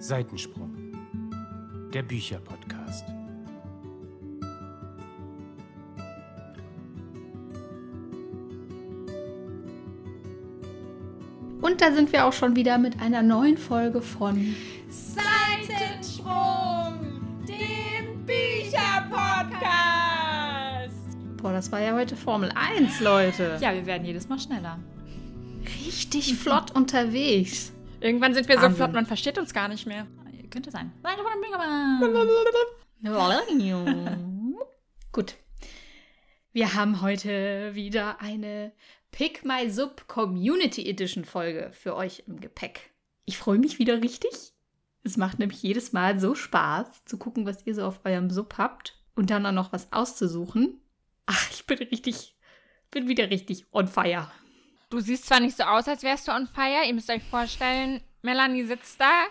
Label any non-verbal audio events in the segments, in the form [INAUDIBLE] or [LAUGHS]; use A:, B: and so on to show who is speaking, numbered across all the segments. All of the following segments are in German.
A: Seitensprung, der Bücherpodcast.
B: Und da sind wir auch schon wieder mit einer neuen Folge von
C: Seitensprung, dem Bücherpodcast.
B: Boah, das war ja heute Formel 1, Leute.
C: Ja, wir werden jedes Mal schneller.
B: Richtig flott unterwegs.
C: Irgendwann sind wir so
B: Wahnsinn.
C: flott, man versteht uns gar nicht mehr. Könnte sein.
B: Gut. Wir haben heute wieder eine Pick My Sub Community Edition Folge für euch im Gepäck. Ich freue mich wieder richtig. Es macht nämlich jedes Mal so Spaß zu gucken, was ihr so auf eurem Sub habt und dann auch noch was auszusuchen. Ach, ich bin richtig, bin wieder richtig on fire.
C: Du siehst zwar nicht so aus, als wärst du on fire. Ihr müsst euch vorstellen, Melanie sitzt da,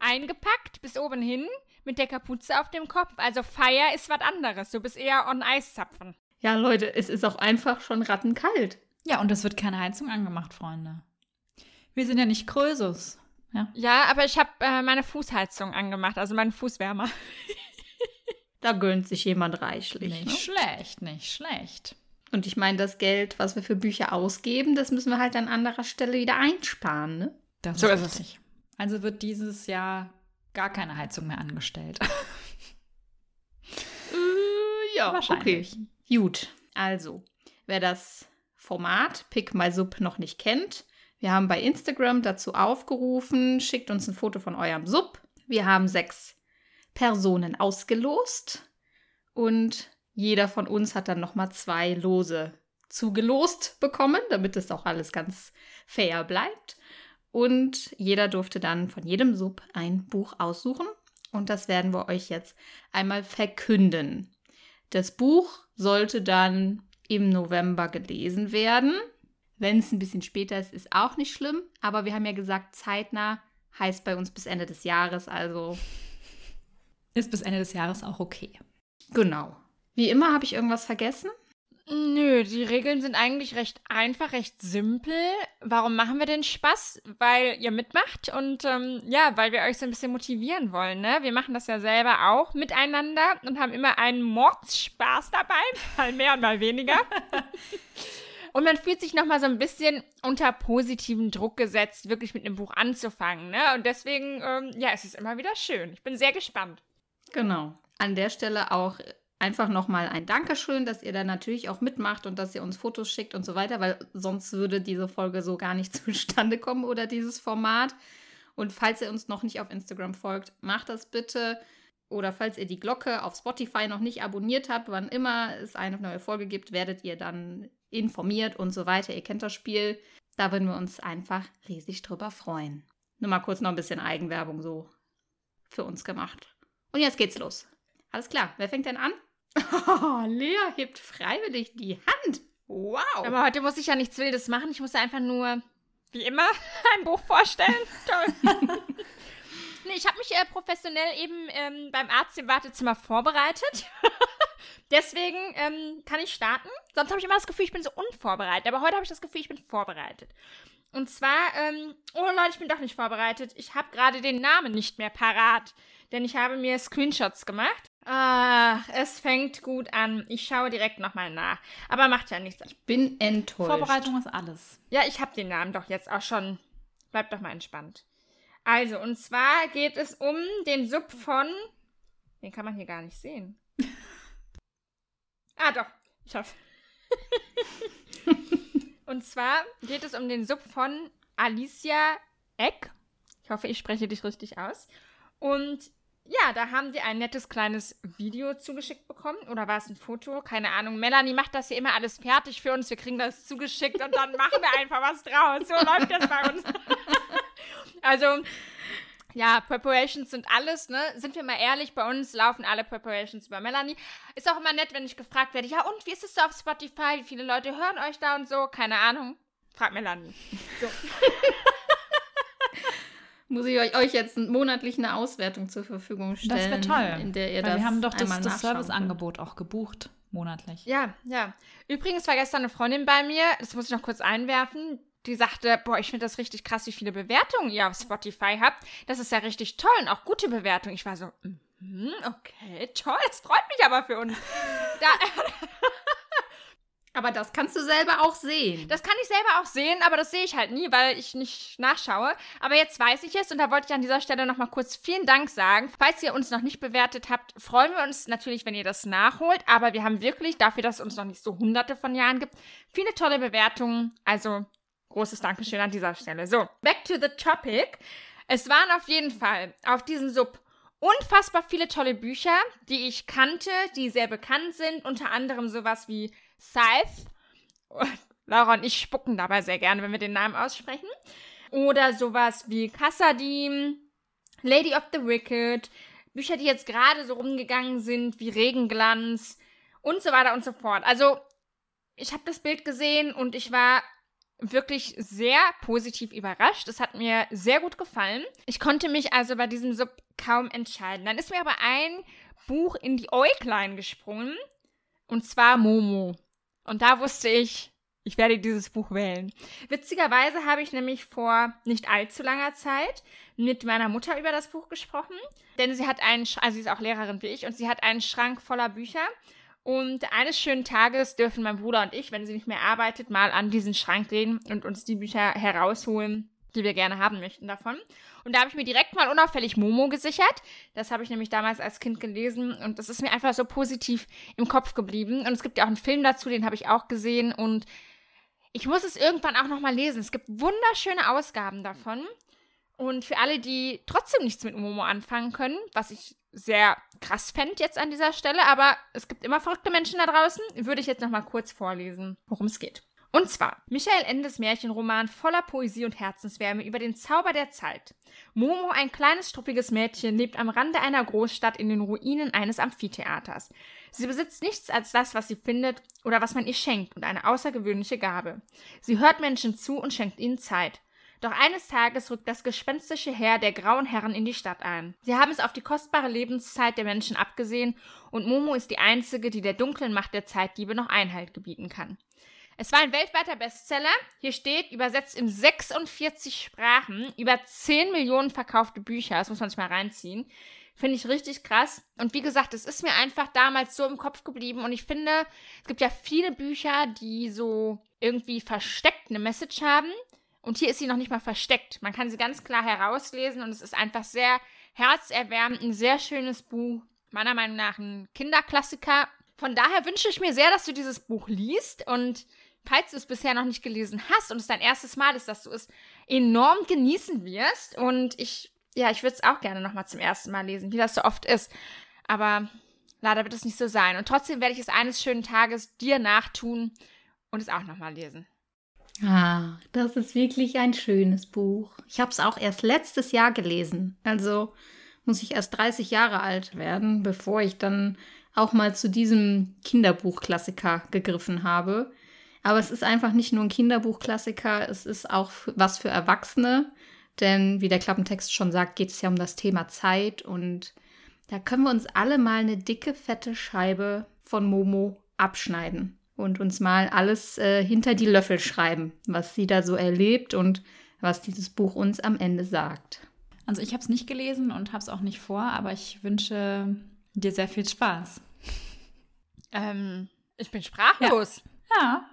C: eingepackt bis oben hin, mit der Kapuze auf dem Kopf. Also Fire ist was anderes. Du bist eher on Eiszapfen.
B: Ja, Leute, es ist auch einfach schon rattenkalt.
D: Ja, und es wird keine Heizung angemacht, Freunde. Wir sind ja nicht Krösus. Ja.
C: Ja, aber ich habe äh, meine Fußheizung angemacht, also meinen Fußwärmer. [LAUGHS]
B: Da gönnt sich jemand reichlich.
D: Nicht
B: Ne?
D: schlecht, nicht schlecht.
B: Und ich meine, das Geld, was wir für Bücher ausgeben, das müssen wir halt an anderer Stelle wieder einsparen, ne?
D: Das
C: So
D: ist
C: es.
D: richtig. Also wird dieses Jahr gar keine Heizung mehr angestellt. [LAUGHS]
B: Äh, ja,
D: Wahrscheinlich.
B: okay. Gut, also, wer das Format Pick My Sub noch nicht kennt, wir haben bei Instagram dazu aufgerufen, schickt uns ein Foto von eurem Sub. Wir haben sechs Personen ausgelost und jeder von uns hat dann nochmal zwei Lose zugelost bekommen, damit es auch alles ganz fair bleibt. Und jeder durfte dann von jedem Sub ein Buch aussuchen. Und das werden wir euch jetzt einmal verkünden. Das Buch sollte dann im November gelesen werden. Wenn es ein bisschen später ist, ist auch nicht schlimm. Aber wir haben ja gesagt, zeitnah heißt bei uns bis Ende des Jahres. Also
D: Ist bis Ende des Jahres auch okay.
B: genau. Wie immer habe ich irgendwas vergessen.
C: Nö, die Regeln sind eigentlich recht einfach, recht simpel. Warum machen wir den Spaß? Weil ihr mitmacht und ähm, ja, weil wir euch so ein bisschen motivieren wollen, ne? Wir machen das ja selber auch miteinander und haben immer einen Mordspaß dabei, mal mehr und mal weniger. [LAUGHS] Und man fühlt sich nochmal so ein bisschen unter positiven Druck gesetzt, wirklich mit einem Buch anzufangen, ne? Und deswegen, ähm, ja, es ist immer wieder schön. Ich bin sehr gespannt.
B: Genau. An der Stelle auch einfach nochmal ein Dankeschön, dass ihr da natürlich auch mitmacht und dass ihr uns Fotos schickt und so weiter, weil sonst würde diese Folge so gar nicht [LAUGHS] zustande kommen oder dieses Format. Und falls ihr uns noch nicht auf Instagram folgt, macht das bitte. Oder falls ihr die Glocke auf Spotify noch nicht abonniert habt, wann immer es eine neue Folge gibt, werdet ihr dann informiert und so weiter. Ihr kennt das Spiel. Da würden wir uns einfach riesig drüber freuen. Nur mal kurz noch ein bisschen Eigenwerbung so für uns gemacht. Und jetzt geht's los. Alles klar, wer fängt denn an? Oh, Lea hebt freiwillig die Hand. Wow.
C: Aber heute muss ich ja nichts Wildes machen. Ich muss einfach nur, wie immer, [LAUGHS] ein Buch vorstellen. [LAUGHS] Toll. [LAUGHS] nee, ich habe mich äh, professionell eben ähm, beim Arzt im Wartezimmer vorbereitet. Deswegen ähm, kann ich starten. Sonst habe ich immer das Gefühl, ich bin so unvorbereitet. Aber heute habe ich das Gefühl, ich bin vorbereitet. Und zwar, ähm, oh Leute, ich bin doch nicht vorbereitet. Ich habe gerade den Namen nicht mehr parat. Denn ich habe mir Screenshots gemacht. Ach, es fängt gut an. Ich schaue direkt nochmal nach. Aber macht ja nichts.
B: bin enttäuscht.
D: Vorbereitung ist alles.
C: Ja, ich habe den Namen doch jetzt auch schon. Bleibt doch mal entspannt. Also, und zwar geht es um den Sub von. Den kann man hier gar nicht sehen. ah, doch. Ich hoffe. [LAUGHS] und zwar geht es um den Sub von Alicia Eck. Ich hoffe, ich spreche dich richtig aus. Und ja, da haben die ein nettes kleines Video zugeschickt bekommen. Oder war es ein Foto? Keine Ahnung. Melanie macht das hier immer alles fertig für uns. Wir kriegen das zugeschickt und dann machen wir einfach was draus. So läuft das bei uns. [LAUGHS] also, ja, Preparations sind alles, ne? Sind wir mal ehrlich, bei uns laufen alle Preparations über Melanie. Ist auch immer nett, wenn ich gefragt werde, ja und, wie ist es so auf Spotify? Wie viele Leute hören euch da und so? Keine Ahnung. Frag Melanie. So. [LAUGHS]
B: muss ich euch, euch jetzt monatlich eine Auswertung zur Verfügung stellen.
D: Das wäre toll.
B: In der ihr
D: Weil
B: das
D: wir haben doch das, das. Serviceangebot auch gebucht, monatlich.
C: Ja, ja. Übrigens war gestern eine Freundin bei mir, das muss ich noch kurz einwerfen, die sagte, boah, ich finde das richtig krass, wie viele Bewertungen ihr auf Spotify habt. Das ist ja richtig toll und auch gute Bewertungen. Ich war so, mhm, okay, toll, das freut mich aber für uns. Da, [LAUGHS] [LAUGHS]
B: Aber das kannst du selber auch sehen.
C: Das kann ich selber auch sehen, aber das sehe ich halt nie, weil ich nicht nachschaue. Aber jetzt weiß ich es und da wollte ich an dieser Stelle nochmal kurz vielen Dank sagen. Falls ihr uns noch nicht bewertet habt, freuen wir uns natürlich, wenn ihr das nachholt. Aber wir haben wirklich, dafür, dass es uns noch nicht so hunderte von Jahren gibt, viele tolle Bewertungen. Also großes Dankeschön an dieser Stelle. So, back to the topic. Es waren auf jeden Fall auf diesem Sub unfassbar viele tolle Bücher, die ich kannte, die sehr bekannt sind. Unter anderem sowas wie Scythe. Laura und ich spucken dabei sehr gerne, wenn wir den Namen aussprechen. Oder sowas wie Kassadim, Lady of the Wicked. Bücher, die jetzt gerade so rumgegangen sind, wie Regenglanz und so weiter und so fort. Also, ich habe das Bild gesehen und ich war wirklich sehr positiv überrascht. Es hat mir sehr gut gefallen. Ich konnte mich also bei diesem Sub kaum entscheiden. Dann ist mir aber ein Buch in die Äuglein gesprungen. Und zwar Momo. Und da wusste ich, ich werde dieses Buch wählen. Witzigerweise habe ich nämlich vor nicht allzu langer Zeit mit meiner Mutter über das Buch gesprochen. Denn sie hat einen, also sie ist auch Lehrerin wie ich, und sie hat einen Schrank voller Bücher. Und eines schönen Tages dürfen mein Bruder und ich, wenn sie nicht mehr arbeitet, mal an diesen Schrank gehen und uns die Bücher herausholen, die wir gerne haben möchten davon. Und da habe ich mir direkt mal unauffällig Momo gesichert. Das habe ich nämlich damals als Kind gelesen und das ist mir einfach so positiv im Kopf geblieben. Und es gibt ja auch einen Film dazu, den habe ich auch gesehen und ich muss es irgendwann auch nochmal lesen. Es gibt wunderschöne Ausgaben davon. Und für alle, die trotzdem nichts mit Momo anfangen können, was ich sehr krass fände jetzt an dieser Stelle, aber es gibt immer verrückte Menschen da draußen, würde ich jetzt nochmal kurz vorlesen, worum es geht. Und zwar Michael Endes Märchenroman voller Poesie und Herzenswärme über den Zauber der Zeit. Momo, ein kleines, struppiges Mädchen, lebt am Rande einer Großstadt in den Ruinen eines Amphitheaters. Sie besitzt nichts als das, was sie findet oder was man ihr schenkt und eine außergewöhnliche Gabe. Sie hört Menschen zu und schenkt ihnen Zeit. Doch eines Tages rückt das gespenstische Heer der grauen Herren in die Stadt ein. Sie haben es auf die kostbare Lebenszeit der Menschen abgesehen und Momo ist die einzige, die der dunklen Macht der Zeitdiebe noch Einhalt gebieten kann. Es war ein weltweiter Bestseller. Hier steht, übersetzt in 46 Sprachen, über 10 Millionen verkaufte Bücher. Das muss man sich mal reinziehen. Finde ich richtig krass. Und wie gesagt, es ist mir einfach damals so im Kopf geblieben. Und ich finde, es gibt ja viele Bücher, die so irgendwie versteckt eine Message haben. Und hier ist sie noch nicht mal versteckt. Man kann sie ganz klar herauslesen und es ist einfach sehr herzerwärmend, ein sehr schönes Buch. Meiner Meinung nach ein Kinderklassiker. Von daher wünsche ich mir sehr, dass du dieses Buch liest und falls du es bisher noch nicht gelesen hast und es dein erstes Mal ist, dass du es enorm genießen wirst. Und ich, ja, ich würde es auch gerne nochmal zum ersten Mal lesen, wie das so oft ist. Aber leider wird es nicht so sein. Und trotzdem werde ich es eines schönen Tages dir nachtun und es auch nochmal lesen.
B: Ah, das ist wirklich ein schönes Buch. Ich habe es auch erst letztes Jahr gelesen. Also muss ich erst 30 Jahre alt werden, bevor ich dann auch mal zu diesem Kinderbuchklassiker gegriffen habe. Aber es ist einfach nicht nur ein Kinderbuchklassiker, es ist auch was für Erwachsene. Denn wie der Klappentext schon sagt, geht es ja um das Thema Zeit und da können wir uns alle mal eine dicke, fette Scheibe von Momo abschneiden und uns mal alles äh, hinter die Löffel schreiben, was sie da so erlebt und was dieses Buch uns am Ende sagt.
D: Also ich habe es nicht gelesen und habe es auch nicht vor, aber ich wünsche dir sehr viel Spaß.
C: Ähm, ich bin sprachlos.
D: Ja,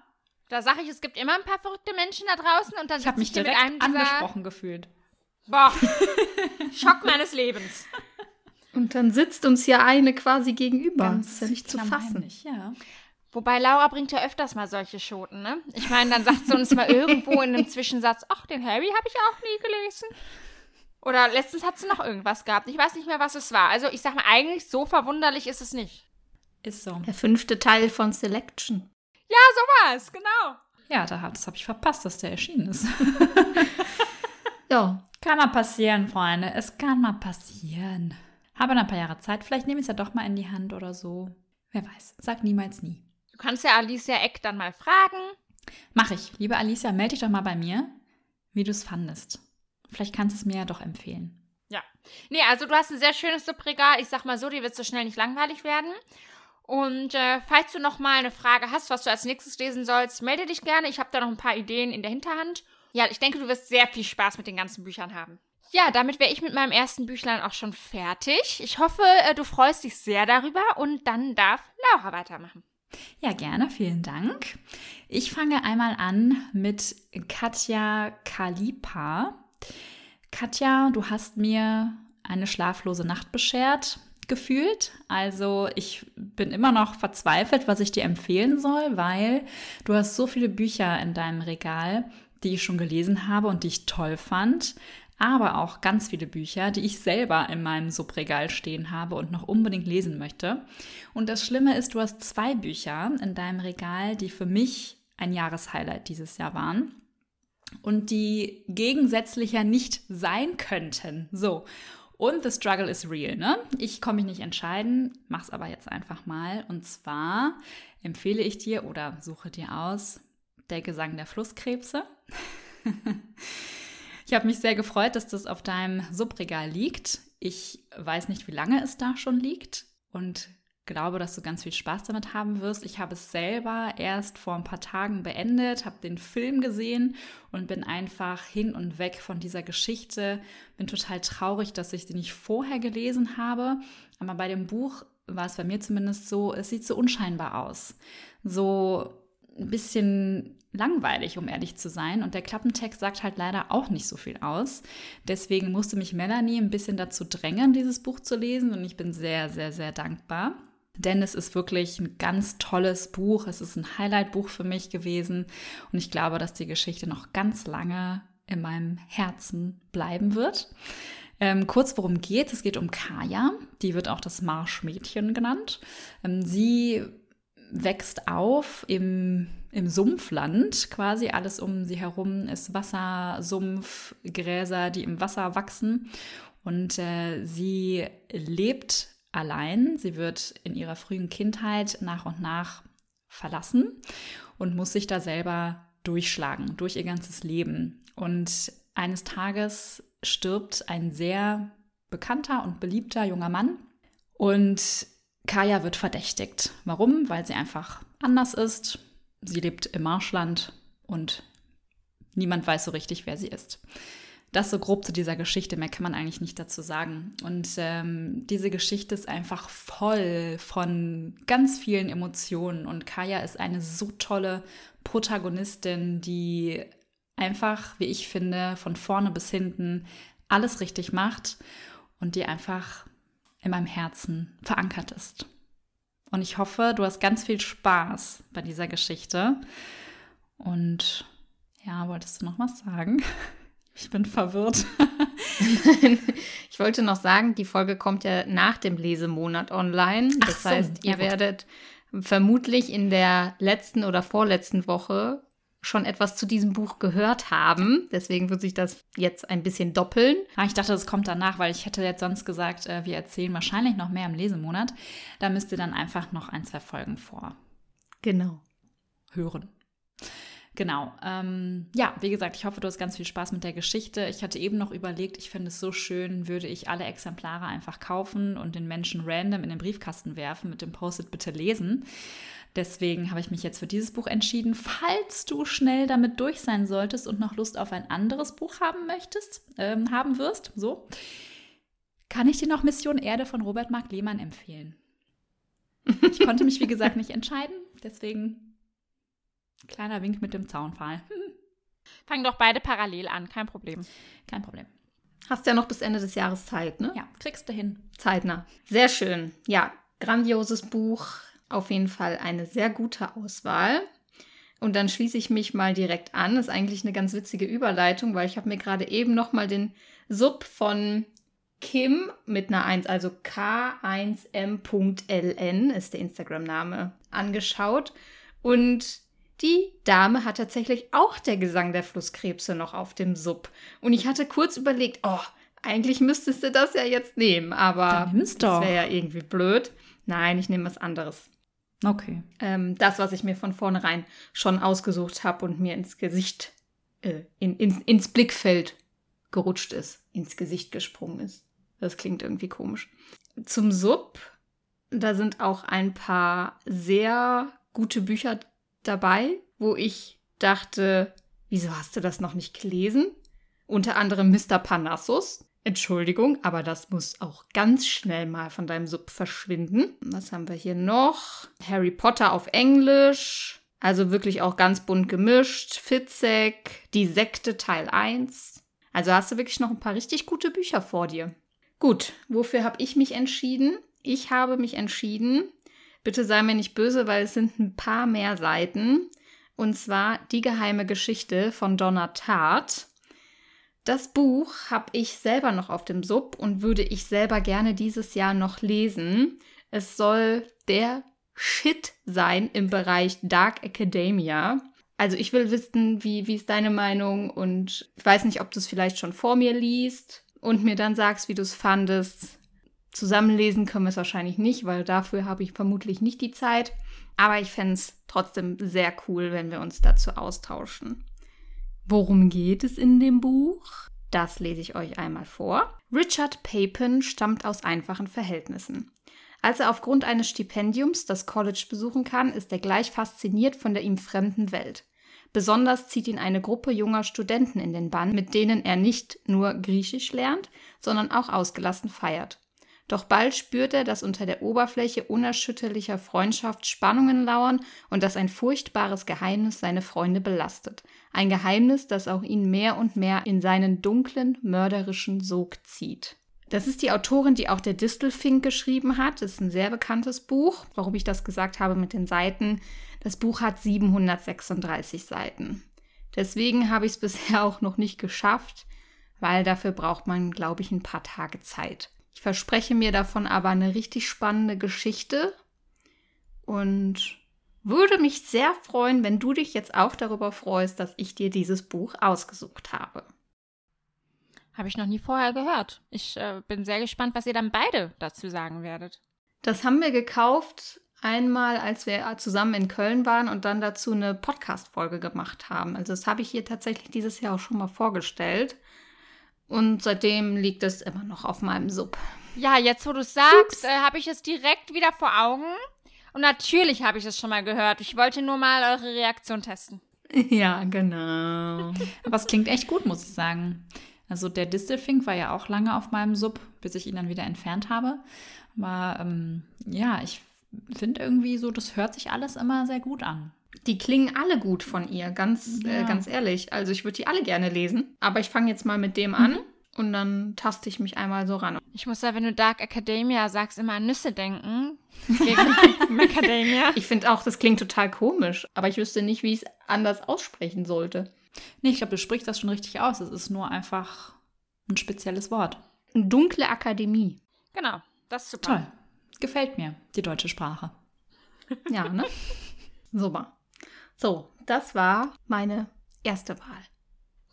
C: Da sage ich, es gibt immer ein paar verrückte Menschen da draußen und dann
D: ich habe mich
C: ich hier mit
D: direkt
C: einem
D: angesprochen gefühlt.
C: Boah, [LAUGHS] Schock meines Lebens.
B: Und dann sitzt uns ja eine quasi gegenüber.
D: Ganz
B: das ist ja nicht zu fassen.
D: klammheimlich, Ja.
C: Wobei Laura bringt ja öfters mal solche Schoten, ne? Ich meine, dann sagt sie uns mal irgendwo in einem Zwischensatz, ach, den Harry habe ich auch nie gelesen. Oder letztens hat sie noch irgendwas gehabt. Ich weiß nicht mehr, was es war. Also ich sag mal, eigentlich so verwunderlich ist es nicht.
D: Ist so.
B: Der fünfte Teil von Selection.
C: Ja, so war es, genau.
D: Ja, da das habe ich verpasst, dass der erschienen ist. [LAUGHS]
B: Ja,
D: kann mal passieren, Freunde. Es kann mal passieren. Habe ein paar Jahre Zeit. Vielleicht nehme ich es ja doch mal in die Hand oder so. Wer weiß. Sag niemals nie.
C: Du kannst ja Alicia Eck dann mal fragen.
D: Mach ich. Liebe Alicia, melde dich doch mal bei mir, wie du es fandest. Vielleicht kannst du es mir ja doch empfehlen.
C: Ja. Nee, also du hast ein sehr schönes Subregal. Ich sag mal so, dir wird so schnell nicht langweilig werden. Und äh, falls du noch mal eine Frage hast, was du als nächstes lesen sollst, melde dich gerne. Ich habe da noch ein paar Ideen in der Hinterhand. Ja, ich denke, du wirst sehr viel Spaß mit den ganzen Büchern haben. Ja, damit wäre ich mit meinem ersten Büchlein auch schon fertig. Ich hoffe, äh, du freust dich sehr darüber und dann darf Laura weitermachen.
D: Ja, gerne, vielen Dank. Ich fange einmal an mit Katja Kalipa. Katja, du hast mir eine schlaflose Nacht beschert, gefühlt. Also ich bin immer noch verzweifelt, was ich dir empfehlen soll, weil du hast so viele Bücher in deinem Regal, die ich schon gelesen habe und die ich toll fand aber auch ganz viele Bücher, die ich selber in meinem Subregal stehen habe und noch unbedingt lesen möchte. Und das Schlimme ist, du hast zwei Bücher in deinem Regal, die für mich ein Jahreshighlight dieses Jahr waren und die gegensätzlicher nicht sein könnten. So. Und the struggle is real, ne? Ich komme mich nicht entscheiden, mach's aber jetzt einfach mal. Und zwar empfehle ich dir oder suche dir aus Der Gesang der Flusskrebse. [LAUGHS] Ich habe mich sehr gefreut, dass das auf deinem Subregal liegt. Ich weiß nicht, wie lange es da schon liegt und glaube, dass du ganz viel Spaß damit haben wirst. Ich habe es selber erst vor ein paar Tagen beendet, habe den Film gesehen und bin einfach hin und weg von dieser Geschichte. Bin total traurig, dass ich sie nicht vorher gelesen habe. Aber bei dem Buch war es bei mir zumindest so, es sieht so unscheinbar aus. So ein bisschen langweilig, um ehrlich zu sein. Und der Klappentext sagt halt leider auch nicht so viel aus. Deswegen musste mich Melanie ein bisschen dazu drängen, dieses Buch zu lesen. Und ich bin sehr, sehr, sehr dankbar. Denn es ist wirklich ein ganz tolles Buch. Es ist ein Highlight-Buch für mich gewesen. Und ich glaube, dass die Geschichte noch ganz lange in meinem Herzen bleiben wird. Ähm, kurz, worum geht es? geht um Kaya. Die wird auch das Marschmädchen genannt. Ähm, sie wächst auf im, im Sumpfland quasi. Alles um sie herum ist Wasser, Sumpf, Gräser, die im Wasser wachsen. Und äh, sie lebt allein. Sie wird in ihrer frühen Kindheit nach und nach verlassen und muss sich da selber durchschlagen, durch ihr ganzes Leben. Und eines Tages stirbt ein sehr bekannter und beliebter junger Mann. Und Kaya wird verdächtigt. Warum? Weil sie einfach anders ist. Sie lebt im Marschland und niemand weiß so richtig, wer sie ist. Das so grob zu dieser Geschichte, mehr kann man eigentlich nicht dazu sagen. Und ähm, diese Geschichte ist einfach voll von ganz vielen Emotionen. Und Kaya ist eine so tolle Protagonistin, die einfach, wie ich finde, von vorne bis hinten alles richtig macht und die einfach in meinem Herzen verankert ist. Und ich hoffe, du hast ganz viel Spaß bei dieser Geschichte. Und ja, wolltest du noch was sagen? [LAUGHS] Ich bin verwirrt. [LAUGHS]
B: ich wollte noch sagen, die Folge kommt ja nach dem Lesemonat online. Das so, heißt, ihr ja werdet vermutlich in der letzten oder vorletzten Woche schon etwas zu diesem Buch gehört haben. Deswegen wird sich das jetzt ein bisschen doppeln.
D: Ah, ich dachte, das kommt danach, weil ich hätte jetzt sonst gesagt, äh, wir erzählen wahrscheinlich noch mehr im Lesemonat. Da müsst ihr dann einfach noch ein, zwei Folgen vor.
B: Genau.
D: Hören. Genau. Ähm, ja, wie gesagt, ich hoffe, du hast ganz viel Spaß mit der Geschichte. Ich hatte eben noch überlegt, ich finde es so schön, würde ich alle Exemplare einfach kaufen und den Menschen random in den Briefkasten werfen mit dem Post-it bitte lesen. Deswegen habe ich mich jetzt für dieses Buch entschieden. Falls du schnell damit durch sein solltest und noch Lust auf ein anderes Buch haben möchtest, ähm, haben wirst, so, kann ich dir noch Mission Erde von Robert Mark Lehmann empfehlen. Ich konnte mich, wie gesagt, nicht entscheiden. Deswegen kleiner Wink mit dem Zaunpfahl. [LAUGHS]
C: Fangen doch beide parallel an, kein Problem.
D: Kein Problem.
B: Hast ja noch bis Ende des Jahres Zeit, ne?
D: Ja, kriegst du hin.
B: Zeitnah. Sehr schön. Ja, grandioses Buch auf jeden Fall eine sehr gute Auswahl. Und dann schließe ich mich mal direkt an. Das ist eigentlich eine ganz witzige Überleitung, weil ich habe mir gerade eben noch mal den Sub von Kim mit einer 1, also K1M.ln ist der Instagram-Name, angeschaut. Und die Dame hat tatsächlich auch der Gesang der Flusskrebse noch auf dem Sub. Und ich hatte kurz überlegt, oh, eigentlich müsstest du das ja jetzt nehmen, aber
D: das
B: wäre ja irgendwie blöd. Nein, ich nehme was anderes.
D: Okay.
B: Ähm, das, was ich mir von vornherein schon ausgesucht habe und mir ins Gesicht, äh, in, in, ins Blickfeld gerutscht ist, ins Gesicht gesprungen ist. Das klingt irgendwie komisch. Zum Sub, da sind auch ein paar sehr gute Bücher dabei, wo ich dachte, wieso hast du das noch nicht gelesen? Unter anderem Mr. Parnassus. Entschuldigung, aber das muss auch ganz schnell mal von deinem Sub verschwinden. Was haben wir hier noch? Harry Potter auf Englisch. Also wirklich auch ganz bunt gemischt. Fitzek, Die Sekte Teil 1. Also hast du wirklich noch ein paar richtig gute Bücher vor dir. Gut, wofür habe ich mich entschieden? Ich habe mich entschieden, bitte sei mir nicht böse, weil es sind ein paar mehr Seiten. Und zwar Die geheime Geschichte von Donna Tartt. Das Buch habe ich selber noch auf dem Sub und würde ich selber gerne dieses Jahr noch lesen. Es soll der Shit sein im Bereich Dark Academia. Also ich will wissen, wie, wie ist deine Meinung und ich weiß nicht, ob du es vielleicht schon vor mir liest und mir dann sagst, wie du es fandest. Zusammenlesen können wir es wahrscheinlich nicht, weil dafür habe ich vermutlich nicht die Zeit. Aber ich fände es trotzdem sehr cool, wenn wir uns dazu austauschen. Worum geht es in dem Buch? Das lese ich euch einmal vor. Richard Papin stammt aus einfachen Verhältnissen. Als er aufgrund eines Stipendiums das College besuchen kann, ist er gleich fasziniert von der ihm fremden Welt. Besonders zieht ihn eine Gruppe junger Studenten in den Bann, mit denen er nicht nur Griechisch lernt, sondern auch ausgelassen feiert. Doch bald spürt er, dass unter der Oberfläche unerschütterlicher Freundschaft Spannungen lauern und dass ein furchtbares Geheimnis seine Freunde belastet. Ein Geheimnis, das auch ihn mehr und mehr in seinen dunklen, mörderischen Sog zieht. Das ist die Autorin, die auch der Distelfink geschrieben hat. Das ist ein sehr bekanntes Buch. Warum ich das gesagt habe mit den Seiten. Das Buch hat 736 Seiten. Deswegen habe ich es [LAUGHS] bisher auch noch nicht geschafft, weil dafür braucht man, glaube ich, ein paar Tage Zeit. Ich verspreche mir davon aber eine richtig spannende Geschichte und würde mich sehr freuen, wenn du dich jetzt auch darüber freust, dass ich dir dieses Buch ausgesucht habe.
C: Habe ich noch nie vorher gehört. Ich äh, bin sehr gespannt, was ihr dann beide dazu sagen werdet.
B: Das haben wir gekauft einmal, als wir zusammen in Köln waren und dann dazu eine Podcast-Folge gemacht haben. Also das habe ich hier tatsächlich dieses Jahr auch schon mal vorgestellt. Und seitdem liegt es immer noch auf meinem Sub.
C: Ja, jetzt wo du es sagst, äh, habe ich es direkt wieder vor Augen. Und natürlich habe ich es schon mal gehört. Ich wollte nur mal eure Reaktion testen. [LAUGHS]
B: Ja, genau.
D: Aber es klingt echt gut, muss ich sagen. Also der Distelfink war ja auch lange auf meinem Sub, bis ich ihn dann wieder entfernt habe. Aber ähm, ja, ich finde irgendwie so, das hört sich alles immer sehr gut an.
B: Die klingen alle gut von ihr, ganz, äh, ja. äh, ganz ehrlich. Also ich würde die alle gerne lesen. Aber ich fange jetzt mal mit dem an. Mhm. Und dann taste ich mich einmal so ran.
C: Ich muss ja, wenn du Dark Academia sagst, immer an Nüsse denken. [LAUGHS] Gegen [LAUGHS]
B: Macadamia. Ich finde auch, das klingt total komisch. Aber ich wüsste nicht, wie ich es anders aussprechen sollte.
D: Nee, ich glaube, du sprichst das schon richtig aus. Es ist nur einfach ein spezielles Wort.
B: Dunkle Akademie.
C: Genau, das ist super.
D: Toll. Gefällt mir, die deutsche Sprache.
B: Ja, ne? [LAUGHS] Super. So, das war meine erste Wahl.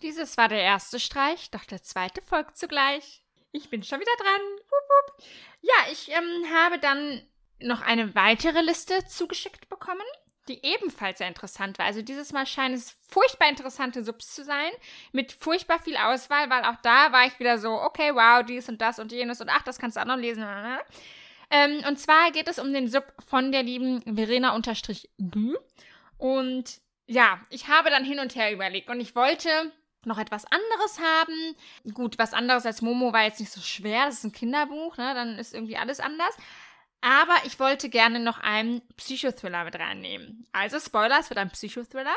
C: Dieses war der erste Streich, doch der zweite folgt zugleich. Ich bin schon wieder dran. Wupp, wupp. Ja, ich ähm, habe dann noch eine weitere Liste zugeschickt bekommen, die ebenfalls sehr interessant war. Also dieses Mal scheinen es furchtbar interessante Subs zu sein, mit furchtbar viel Auswahl, weil auch da war ich wieder so, okay, wow, dies und das und jenes und ach, das kannst du auch noch lesen. Ähm, und zwar geht es um den Sub von der lieben Verena unterstrich Gü. Und ja, ich habe dann hin und her überlegt und ich wollte noch etwas anderes haben. Gut, was anderes als Momo war jetzt nicht so schwer. Das ist ein Kinderbuch, ne? Dann ist irgendwie alles anders. Aber ich wollte gerne noch einen Psychothriller mit reinnehmen. Also Spoiler, es wird ein Psychothriller.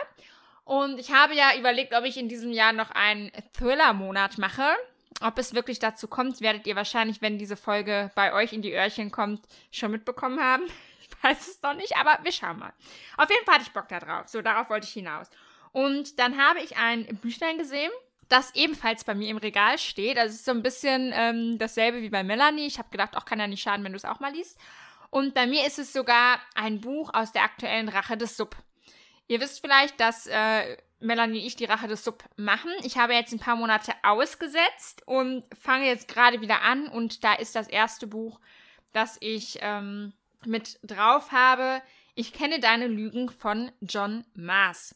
C: Und ich habe ja überlegt, ob ich in diesem Jahr noch einen Thriller-Monat mache. Ob es wirklich dazu kommt, werdet ihr wahrscheinlich, wenn diese Folge bei euch in die Öhrchen kommt, schon mitbekommen haben. Ich weiß es noch nicht, aber wir schauen mal. Auf jeden Fall hatte ich Bock da drauf. So, darauf wollte ich hinaus. Und dann habe ich ein Büchlein gesehen, das ebenfalls bei mir im Regal steht. Also es ist so ein bisschen ähm, dasselbe wie bei Melanie. Ich habe gedacht, auch kann ja nicht schaden, wenn du es auch mal liest. Und bei mir ist es sogar ein Buch aus der aktuellen Rache des Sub. Ihr wisst vielleicht, dass äh, Melanie und ich die Rache des Sub machen. Ich habe jetzt ein paar Monate ausgesetzt und fange jetzt gerade wieder an. Und da ist das erste Buch, das ich ähm, mit drauf habe. Ich kenne deine Lügen von John Maas.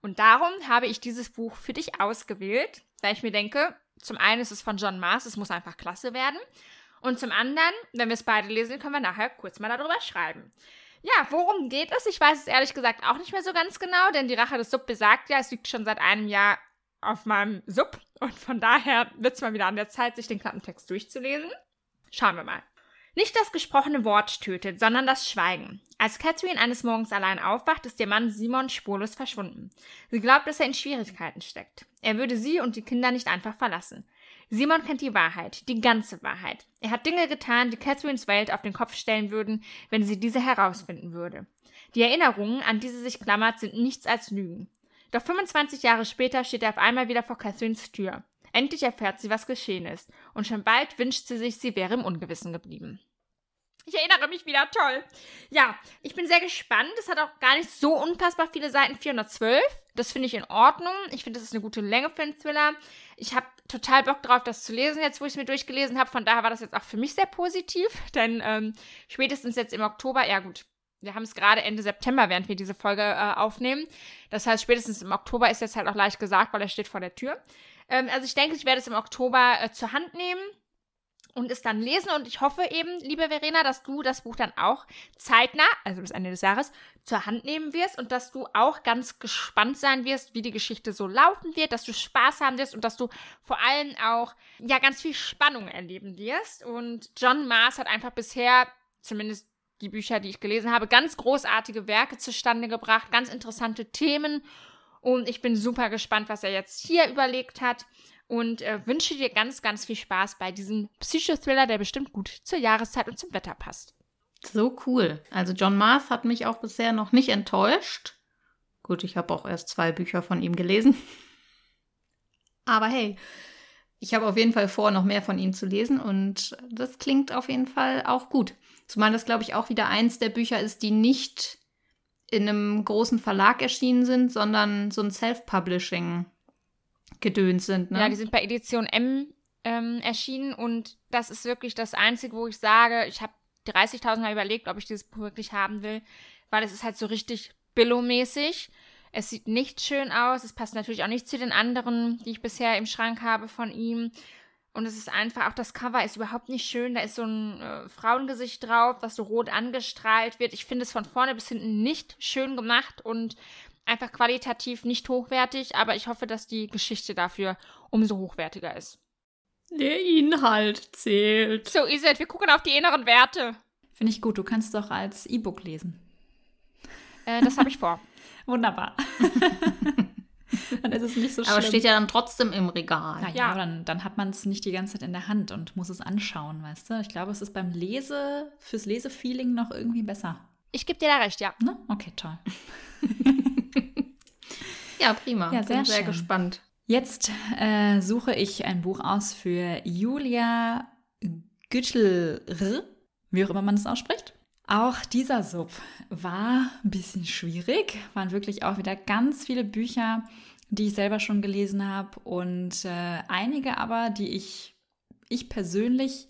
C: Und darum habe ich dieses Buch für dich ausgewählt, weil ich mir denke, zum einen ist es von John Mars, es muss einfach klasse werden. Und zum anderen, wenn wir es beide lesen, können wir nachher kurz mal darüber schreiben. Ja, worum geht es? Ich weiß es ehrlich gesagt auch nicht mehr so ganz genau, denn die Rache des Sub besagt ja, es liegt schon seit einem Jahr auf meinem Sub und von daher wird es mal wieder an der Zeit, sich den Klappentext durchzulesen. Schauen wir mal. Nicht das gesprochene Wort tötet, sondern das Schweigen. Als Catherine eines Morgens allein aufwacht, ist ihr Mann Simon spurlos verschwunden. Sie glaubt, dass er in Schwierigkeiten steckt. Er würde sie und die Kinder nicht einfach verlassen. Simon kennt die Wahrheit, die ganze Wahrheit. Er hat Dinge getan, die Catherines Welt auf den Kopf stellen würden, wenn sie diese herausfinden würde. Die Erinnerungen, an die sie sich klammert, sind nichts als Lügen. Doch 25 Jahre später steht er auf einmal wieder vor Catherines Tür. Endlich erfährt sie, was geschehen ist. Und schon bald wünscht sie sich, sie wäre im Ungewissen geblieben. Ich erinnere mich wieder, toll. Ja, ich bin sehr gespannt. Es hat auch gar nicht so unfassbar viele Seiten, 412. Das finde ich in Ordnung. Ich finde, das ist eine gute Länge für einen Thriller. Ich habe total Bock drauf, das zu lesen, jetzt wo ich es mir durchgelesen habe. Von daher war das jetzt auch für mich sehr positiv, [LAUGHS] denn ähm, spätestens jetzt im Oktober, ja gut, wir haben es gerade Ende September, während wir diese Folge äh, aufnehmen. Das heißt, spätestens im Oktober ist jetzt halt auch leicht gesagt, weil er steht vor der Tür. Ähm, also ich denke, ich werde es im Oktober äh, zur Hand nehmen und es dann lesen. Und ich hoffe eben, liebe Verena, dass du das Buch dann auch zeitnah, also bis Ende des Jahres, zur Hand nehmen wirst und dass du auch ganz gespannt sein wirst, wie die Geschichte so laufen wird, dass du Spaß haben wirst und dass du vor allem auch ja ganz viel Spannung erleben wirst. Und John Mars hat einfach bisher, zumindest die Bücher, die ich gelesen habe, ganz großartige Werke zustande gebracht, ganz interessante Themen. Und ich bin super gespannt, was er jetzt hier überlegt hat. Und äh, wünsche dir ganz, ganz viel Spaß bei diesem Psychothriller, der bestimmt gut zur Jahreszeit und zum Wetter passt.
B: So cool. Also John Mars hat mich auch bisher noch nicht enttäuscht. Gut, ich habe auch erst zwei Bücher von ihm gelesen. [LAUGHS] Aber hey, ich habe auf jeden Fall vor, noch mehr von ihm zu lesen und das klingt auf jeden Fall auch gut. Zumal das, glaube ich, auch wieder eins der Bücher ist, die nicht in einem großen Verlag erschienen sind, sondern so ein Self-Publishing gedöns sind. Ne?
C: Ja, die sind bei Edition M ähm, erschienen und das ist wirklich das Einzige, wo ich sage, ich habe 30.000 Mal überlegt, ob ich dieses Buch wirklich haben will, weil es ist halt so richtig Billo-mäßig. Es sieht nicht schön aus. Es passt natürlich auch nicht zu den anderen, die ich bisher im Schrank habe von ihm. Und es ist einfach, auch das Cover ist überhaupt nicht schön. Da ist so ein äh, Frauengesicht drauf, was so rot angestrahlt wird. Ich finde es von vorne bis hinten nicht schön gemacht und einfach qualitativ nicht hochwertig. Aber ich hoffe, dass die Geschichte dafür umso hochwertiger ist.
B: Der Inhalt zählt.
C: So, Iset, wir gucken auf die inneren Werte.
D: Finde ich gut. Du kannst doch als E-Book lesen.
C: Äh, das habe ich vor. [LAUGHS]
D: Wunderbar. [LAUGHS] dann ist es nicht so schlimm.
B: Aber steht ja dann trotzdem im Regal.
D: Na ja, dann, dann hat man es nicht die ganze Zeit in der Hand und muss es anschauen, weißt du? Ich glaube, es ist beim Lese, fürs Lesefeeling noch irgendwie besser.
C: Ich gebe dir da recht, ja.
D: Ne? Okay, toll. [LAUGHS]
B: ja, prima.
D: Ja, sehr
B: Bin sehr
D: schön.
B: gespannt.
D: Jetzt äh, suche ich ein Buch aus für Julia Gütschel, wie auch immer man das ausspricht. Auch dieser Sub war ein bisschen schwierig, waren wirklich auch wieder ganz viele Bücher, die ich selber schon gelesen habe und äh, einige aber, die ich, ich persönlich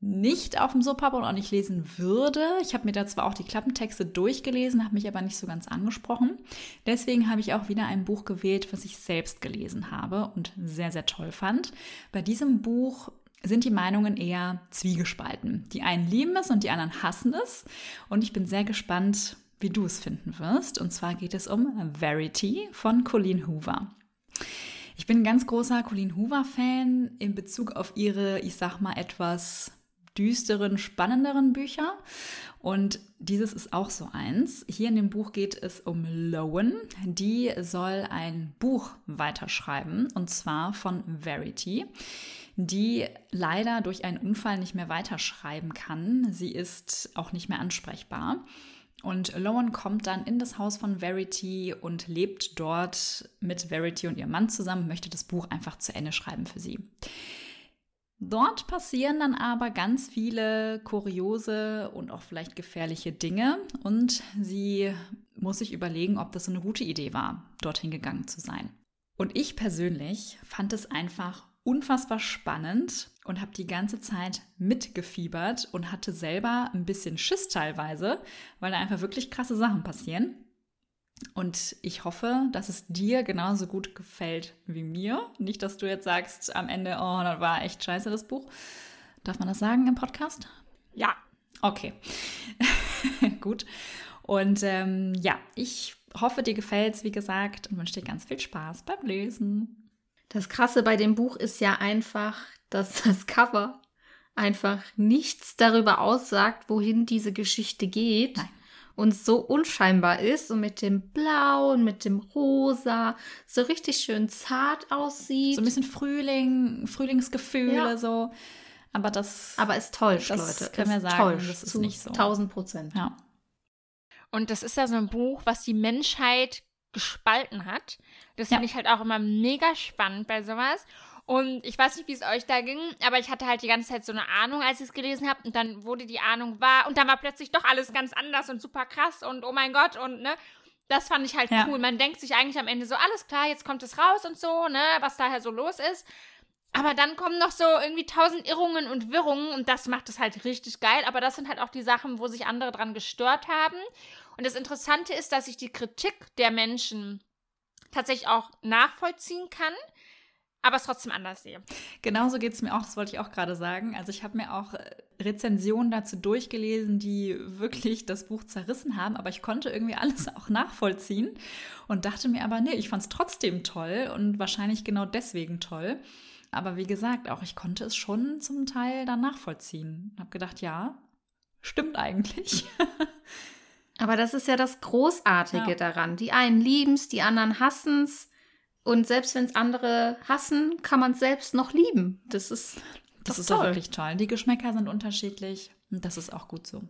D: nicht auf dem Sub habe und auch nicht lesen würde. Ich habe mir da zwar auch die Klappentexte durchgelesen, habe mich aber nicht so ganz angesprochen. Deswegen habe ich auch wieder ein Buch gewählt, was ich selbst gelesen habe und sehr, sehr toll fand. Bei diesem Buch sind die Meinungen eher zwiegespalten. Die einen lieben es und die anderen hassen es. Und ich bin sehr gespannt, wie du es finden wirst. Und zwar geht es um Verity von Colleen Hoover. Ich bin ein ganz großer Colleen Hoover-Fan in Bezug auf ihre, ich sag mal, etwas düsteren, spannenderen Bücher. Und dieses ist auch so eins. Hier in dem Buch geht es um Lowen. Die soll ein Buch weiterschreiben, und zwar von Verity die leider durch einen Unfall nicht mehr weiterschreiben kann. Sie ist auch nicht mehr ansprechbar. Und Lowen kommt dann in das Haus von Verity und lebt dort mit Verity und ihrem Mann zusammen, möchte das Buch einfach zu Ende schreiben für sie. Dort passieren dann aber ganz viele kuriose und auch vielleicht gefährliche Dinge und sie muss sich überlegen, ob das eine gute Idee war, dorthin gegangen zu sein. Und ich persönlich fand es einfach unfassbar spannend und habe die ganze Zeit mitgefiebert und hatte selber ein bisschen Schiss teilweise, weil da einfach wirklich krasse Sachen passieren. Und ich hoffe, dass es dir genauso gut gefällt wie mir. Nicht, dass du jetzt sagst am Ende, oh, das war echt scheiße, das Buch. Darf man das sagen im Podcast?
C: Ja.
D: Okay. [LAUGHS] gut. Und ähm, ja, ich hoffe, dir gefällt es, wie gesagt, und wünsche dir ganz viel Spaß beim Lesen.
B: Das Krasse bei dem Buch ist ja einfach, dass das Cover einfach nichts darüber aussagt, wohin diese Geschichte geht.
D: Nein.
B: Und so unscheinbar ist und mit dem Blau und mit dem Rosa so richtig schön zart aussieht.
D: So ein bisschen Frühling, Frühlingsgefühle
B: Ja.
D: so. Aber das,
B: Aber es täuscht,
D: Das
B: Leute.
D: können wir
B: es
D: sagen,
B: täuscht
D: das ist
B: zu
D: nicht so.
B: 1000 Prozent.
D: ja.
C: Und das ist ja so ein Buch, was die Menschheit gespalten hat. Das
D: Ja.
C: finde ich halt auch immer mega spannend bei sowas. Und ich weiß nicht, wie es euch da ging, aber ich hatte halt die ganze Zeit so eine Ahnung, als ich es gelesen habe. Und dann wurde die Ahnung wahr. Und dann war plötzlich doch alles ganz anders und super krass und oh mein Gott und ne. Das fand ich halt
D: Ja.
C: cool. Man denkt sich eigentlich am Ende so, alles klar, jetzt kommt es raus und so, ne, was daher so los ist. Aber dann kommen noch so irgendwie tausend Irrungen und Wirrungen und das macht es halt richtig geil. Aber das sind halt auch die Sachen, wo sich andere dran gestört haben. Und das Interessante ist, dass ich die Kritik der Menschen tatsächlich auch nachvollziehen kann, aber es trotzdem anders sehe.
D: Genauso geht es mir auch, das wollte ich auch gerade sagen. Also ich habe mir auch äh, Rezensionen dazu durchgelesen, die wirklich das Buch zerrissen haben, aber ich konnte irgendwie alles [LAUGHS] auch nachvollziehen und dachte mir aber, nee, ich fand es trotzdem toll und wahrscheinlich genau deswegen toll. Aber wie gesagt, auch ich konnte es schon zum Teil dann nachvollziehen. Habe gedacht, ja, stimmt eigentlich. [LAUGHS]
B: Aber das ist ja das Großartige
D: Ja.
B: daran. Die einen lieben es, die anderen hassen es. Und selbst wenn es andere hassen, kann man es selbst noch lieben. Das ist,
D: Das
B: doch
D: ist auch wirklich toll. Die Geschmäcker sind unterschiedlich und das ist auch gut so.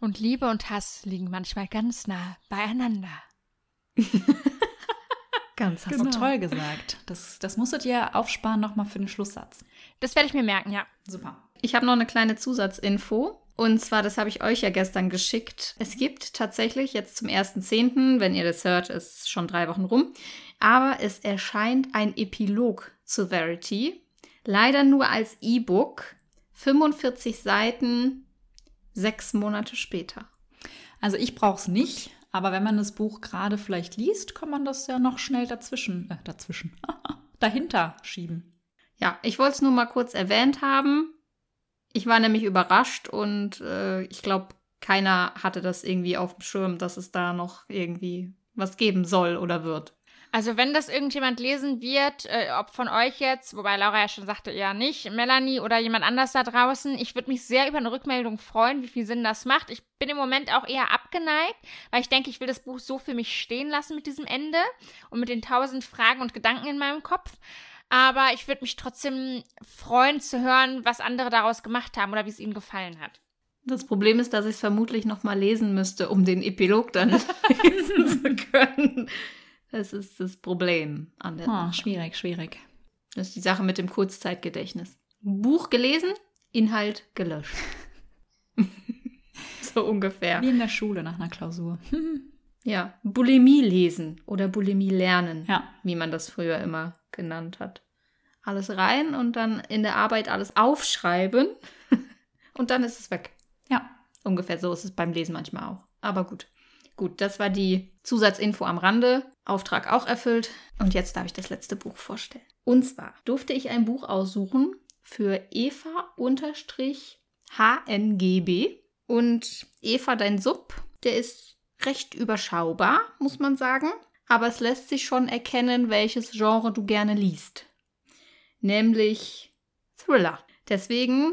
C: Und Liebe und Hass liegen manchmal ganz nah beieinander. [LAUGHS]
B: Ganz
D: Hast du toll gesagt. Das, das musst du dir aufsparen nochmal für den Schlusssatz.
C: Das werde ich mir merken, ja.
D: Super.
B: Ich habe noch eine kleine Zusatzinfo. Und zwar, das habe ich euch ja gestern geschickt. Es gibt tatsächlich jetzt zum 1.10., wenn ihr das hört, ist schon drei Wochen rum. Aber es erscheint ein Epilog zu Verity. Leider nur als E-Book. 45 Seiten, sechs Monate später.
D: Also ich brauche es nicht, aber wenn man das Buch gerade vielleicht liest, kann man das ja noch schnell dazwischen, äh, dazwischen, [LAUGHS] dahinter schieben.
B: Ja, ich wollte es nur mal kurz erwähnt haben. Ich war nämlich überrascht und äh, ich glaube, keiner hatte das irgendwie auf dem Schirm, dass es da noch irgendwie was geben soll oder wird.
C: Also wenn das irgendjemand lesen wird, äh, ob von euch jetzt, wobei Laura ja schon sagte, ja nicht, Melanie oder jemand anders da draußen, ich würde mich sehr über eine Rückmeldung freuen, wie viel Sinn das macht. Ich bin im Moment auch eher abgeneigt, weil ich denke, ich will das Buch so für mich stehen lassen mit diesem Ende und mit den tausend Fragen und Gedanken in meinem Kopf. Aber ich würde mich trotzdem freuen zu hören, was andere daraus gemacht haben oder wie es ihnen gefallen hat.
B: Das Problem ist, dass ich es vermutlich noch mal lesen müsste, um den Epilog dann [LAUGHS] lesen zu können. Das ist das Problem an der Sache.
D: schwierig, schwierig.
B: Das ist die Sache mit dem Kurzzeitgedächtnis. Buch gelesen, Inhalt gelöscht. [LAUGHS] so ungefähr.
D: Wie in der Schule nach einer Klausur. [LAUGHS]
B: Ja, Bulimie lesen oder Bulimie lernen,
D: Ja.
B: wie man das früher immer genannt hat. Alles rein und dann in der Arbeit alles aufschreiben [LAUGHS] und dann ist es weg.
D: Ja.
B: Ungefähr so ist es beim Lesen manchmal auch. Aber gut. Gut, das war die Zusatzinfo am Rande. Auftrag auch erfüllt. Und jetzt darf ich das letzte Buch vorstellen. Und zwar durfte ich ein Buch aussuchen für Eva-HNGB. Und Eva, dein Sub, der ist recht überschaubar, muss man sagen. Aber es lässt sich schon erkennen, welches Genre du gerne liest. Nämlich Thriller. Deswegen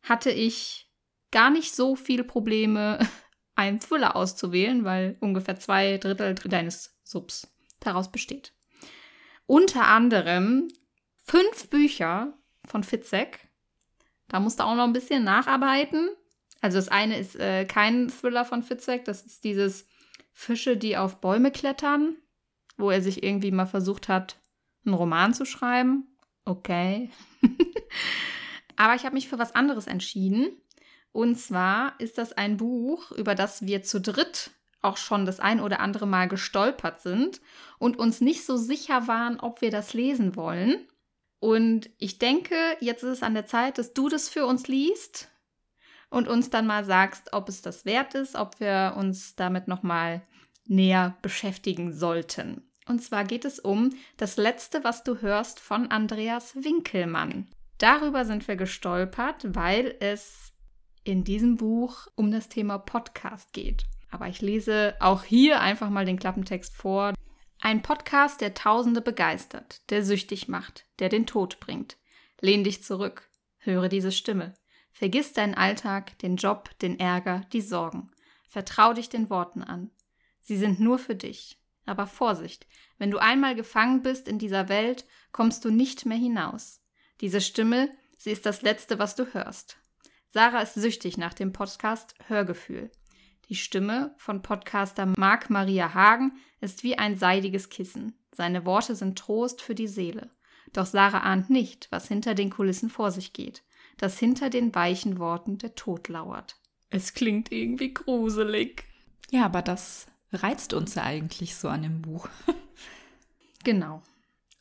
B: hatte ich gar nicht so viele Probleme, [LAUGHS] einen Thriller auszuwählen, weil ungefähr zwei Drittel deines Subs daraus besteht. Unter anderem fünf Bücher von Fitzek. Da musst du auch noch ein bisschen nacharbeiten. Also das eine ist äh, kein Thriller von Fitzek, das ist dieses Fische, die auf Bäume klettern, wo er sich irgendwie mal versucht hat, einen Roman zu schreiben. Okay. [LAUGHS] Aber ich habe mich für was anderes entschieden. Und zwar ist das ein Buch, über das wir zu dritt auch schon das ein oder andere Mal gestolpert sind und uns nicht so sicher waren, ob wir das lesen wollen. Und ich denke, jetzt ist es an der Zeit, dass du das für uns liest und uns dann mal sagst, ob es das wert ist, ob wir uns damit nochmal näher beschäftigen sollten. Und zwar geht es um das letzte, was du hörst von Andreas Winkelmann. Darüber sind wir gestolpert, weil es in diesem Buch um das Thema Podcast geht. Aber ich lese auch hier einfach mal den Klappentext vor. Ein Podcast, der Tausende begeistert, der süchtig macht, der den Tod bringt. Lehn dich zurück, höre diese Stimme. Vergiss deinen Alltag, den Job, den Ärger, die Sorgen. Vertrau dich den Worten an. Sie sind nur für dich. Aber Vorsicht, wenn du einmal gefangen bist in dieser Welt, kommst du nicht mehr hinaus. Diese Stimme, sie ist das Letzte, was du hörst. Sarah ist süchtig nach dem Podcast Hörgefühl. Die Stimme von Podcaster Marc Maria Hagen ist wie ein seidiges Kissen. Seine Worte sind Trost für die Seele. Doch Sarah ahnt nicht, was hinter den Kulissen vor sich geht, dass hinter den weichen Worten der Tod lauert. Es klingt irgendwie gruselig.
D: Ja, aber das reizt uns ja eigentlich so an dem Buch. [LAUGHS]
B: genau.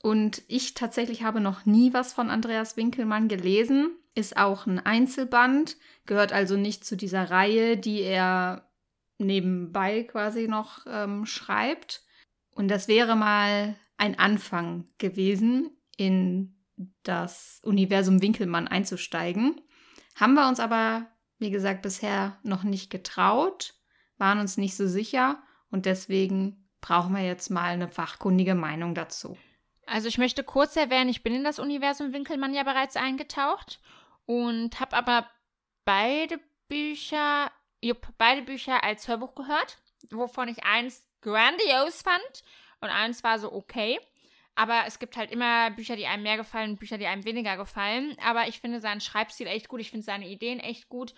B: Und ich tatsächlich habe noch nie was von Andreas Winkelmann gelesen. Ist auch ein Einzelband, gehört also nicht zu dieser Reihe, die er nebenbei quasi noch ähm, schreibt. Und das wäre mal ein Anfang gewesen, in das Universum Winkelmann einzusteigen. Haben wir uns aber, wie gesagt, bisher noch nicht getraut, waren uns nicht so sicher und deswegen brauchen wir jetzt mal eine fachkundige Meinung dazu.
C: Also ich möchte kurz erwähnen, ich bin in das Universum Winkelmann ja bereits eingetaucht und habe aber beide Bücher, jupp, beide Bücher als Hörbuch gehört, wovon ich eins grandios fand und eins war so okay. Aber es gibt halt immer Bücher, die einem mehr gefallen und Bücher, die einem weniger gefallen. Aber ich finde seinen Schreibstil echt gut. Ich finde seine Ideen echt gut.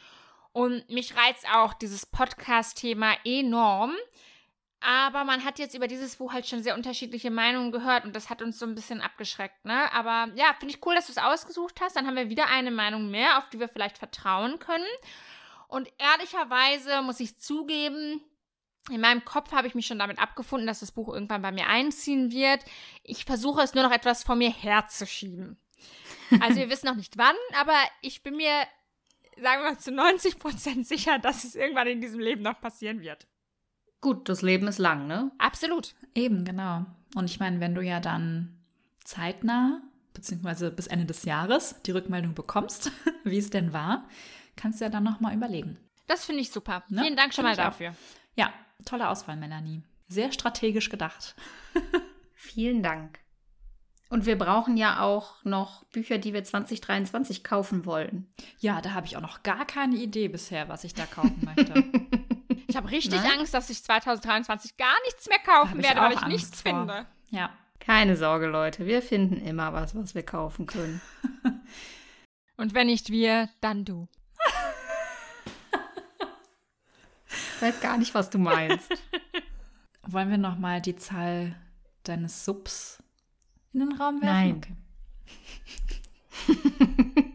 C: Und mich reizt auch dieses Podcast-Thema enorm. Aber man hat jetzt über dieses Buch halt schon sehr unterschiedliche Meinungen gehört und das hat uns so ein bisschen abgeschreckt, ne? Aber ja, finde ich cool, dass du es ausgesucht hast. Dann haben wir wieder eine Meinung mehr, auf die wir vielleicht vertrauen können. Und ehrlicherweise muss ich zugeben, in meinem Kopf habe ich mich schon damit abgefunden, dass das Buch irgendwann bei mir einziehen wird. Ich versuche es nur noch etwas vor mir herzuschieben. Also wir [LAUGHS] wissen noch nicht wann, aber ich bin mir, sagen wir mal, zu 90 Prozent sicher, dass es irgendwann in diesem Leben noch passieren wird.
B: Gut, das Leben ist lang, ne?
C: Absolut.
D: Eben, genau. Und ich meine, wenn du ja dann zeitnah, beziehungsweise bis Ende des Jahres, die Rückmeldung bekommst, [LAUGHS] wie es denn war, kannst du ja dann nochmal überlegen.
C: Das finde ich super. Ne? Vielen Dank schon mal dafür.
D: Ja, tolle Auswahl, Melanie. Sehr strategisch gedacht. [LAUGHS]
B: Vielen Dank. Und wir brauchen ja auch noch Bücher, die wir 2023 kaufen wollen.
D: Ja, da habe ich auch noch gar keine Idee bisher, was ich da kaufen möchte. [LAUGHS]
C: Ich habe richtig Nein? Angst, dass ich 2023 gar nichts mehr kaufen werde, weil ich Angst nichts vor. finde.
B: Ja. Keine Sorge, Leute. Wir finden immer was, was wir kaufen können. [LAUGHS]
C: Und wenn nicht wir, dann du.
B: Ich weiß gar nicht, was du meinst. [LAUGHS]
D: Wollen wir noch mal die Zahl deines Subs in den Raum werfen?
B: Nein.
C: Okay. [LAUGHS]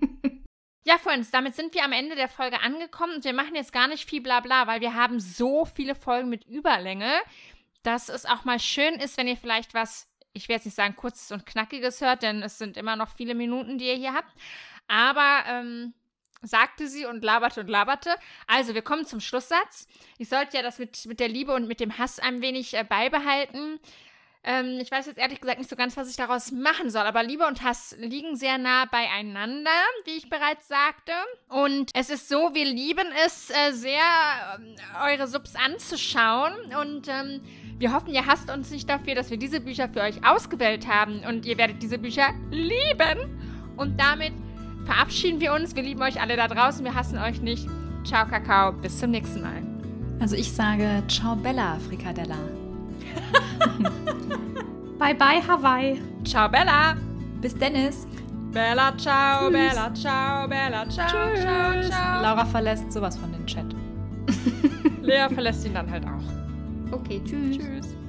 C: Ja, Freunds, damit sind wir am Ende der Folge angekommen und wir machen jetzt gar nicht viel Blabla, weil wir haben so viele Folgen mit Überlänge, dass es auch mal schön ist, wenn ihr vielleicht was, ich werde jetzt nicht sagen kurzes und knackiges hört, denn es sind immer noch viele Minuten, die ihr hier habt. Aber ähm, sagte sie und laberte und laberte. Also, wir kommen zum Schlusssatz. Ich sollte ja das mit, mit der Liebe und mit dem Hass ein wenig äh, beibehalten. Ähm, ich weiß jetzt ehrlich gesagt nicht so ganz, was ich daraus machen soll, aber Liebe und Hass liegen sehr nah beieinander, wie ich bereits sagte. Und es ist so, wir lieben es äh, sehr, äh, eure Subs anzuschauen und ähm, wir hoffen, ihr hasst uns nicht dafür, dass wir diese Bücher für euch ausgewählt haben und ihr werdet diese Bücher lieben. Und damit verabschieden wir uns. Wir lieben euch alle da draußen, wir hassen euch nicht. Ciao, Kakao, bis zum nächsten Mal.
D: Also ich sage Ciao Bella, Frikadella. [LAUGHS]
B: bye bye Hawaii.
C: Ciao Bella.
D: Bis Dennis.
C: Bella, ciao, Tschüss. Bella, ciao, Bella, ciao, Tschüss. ciao, ciao.
D: Laura verlässt sowas von den Chat.
C: Lea verlässt ihn dann halt auch.
B: Okay, tschüss. Tschüss.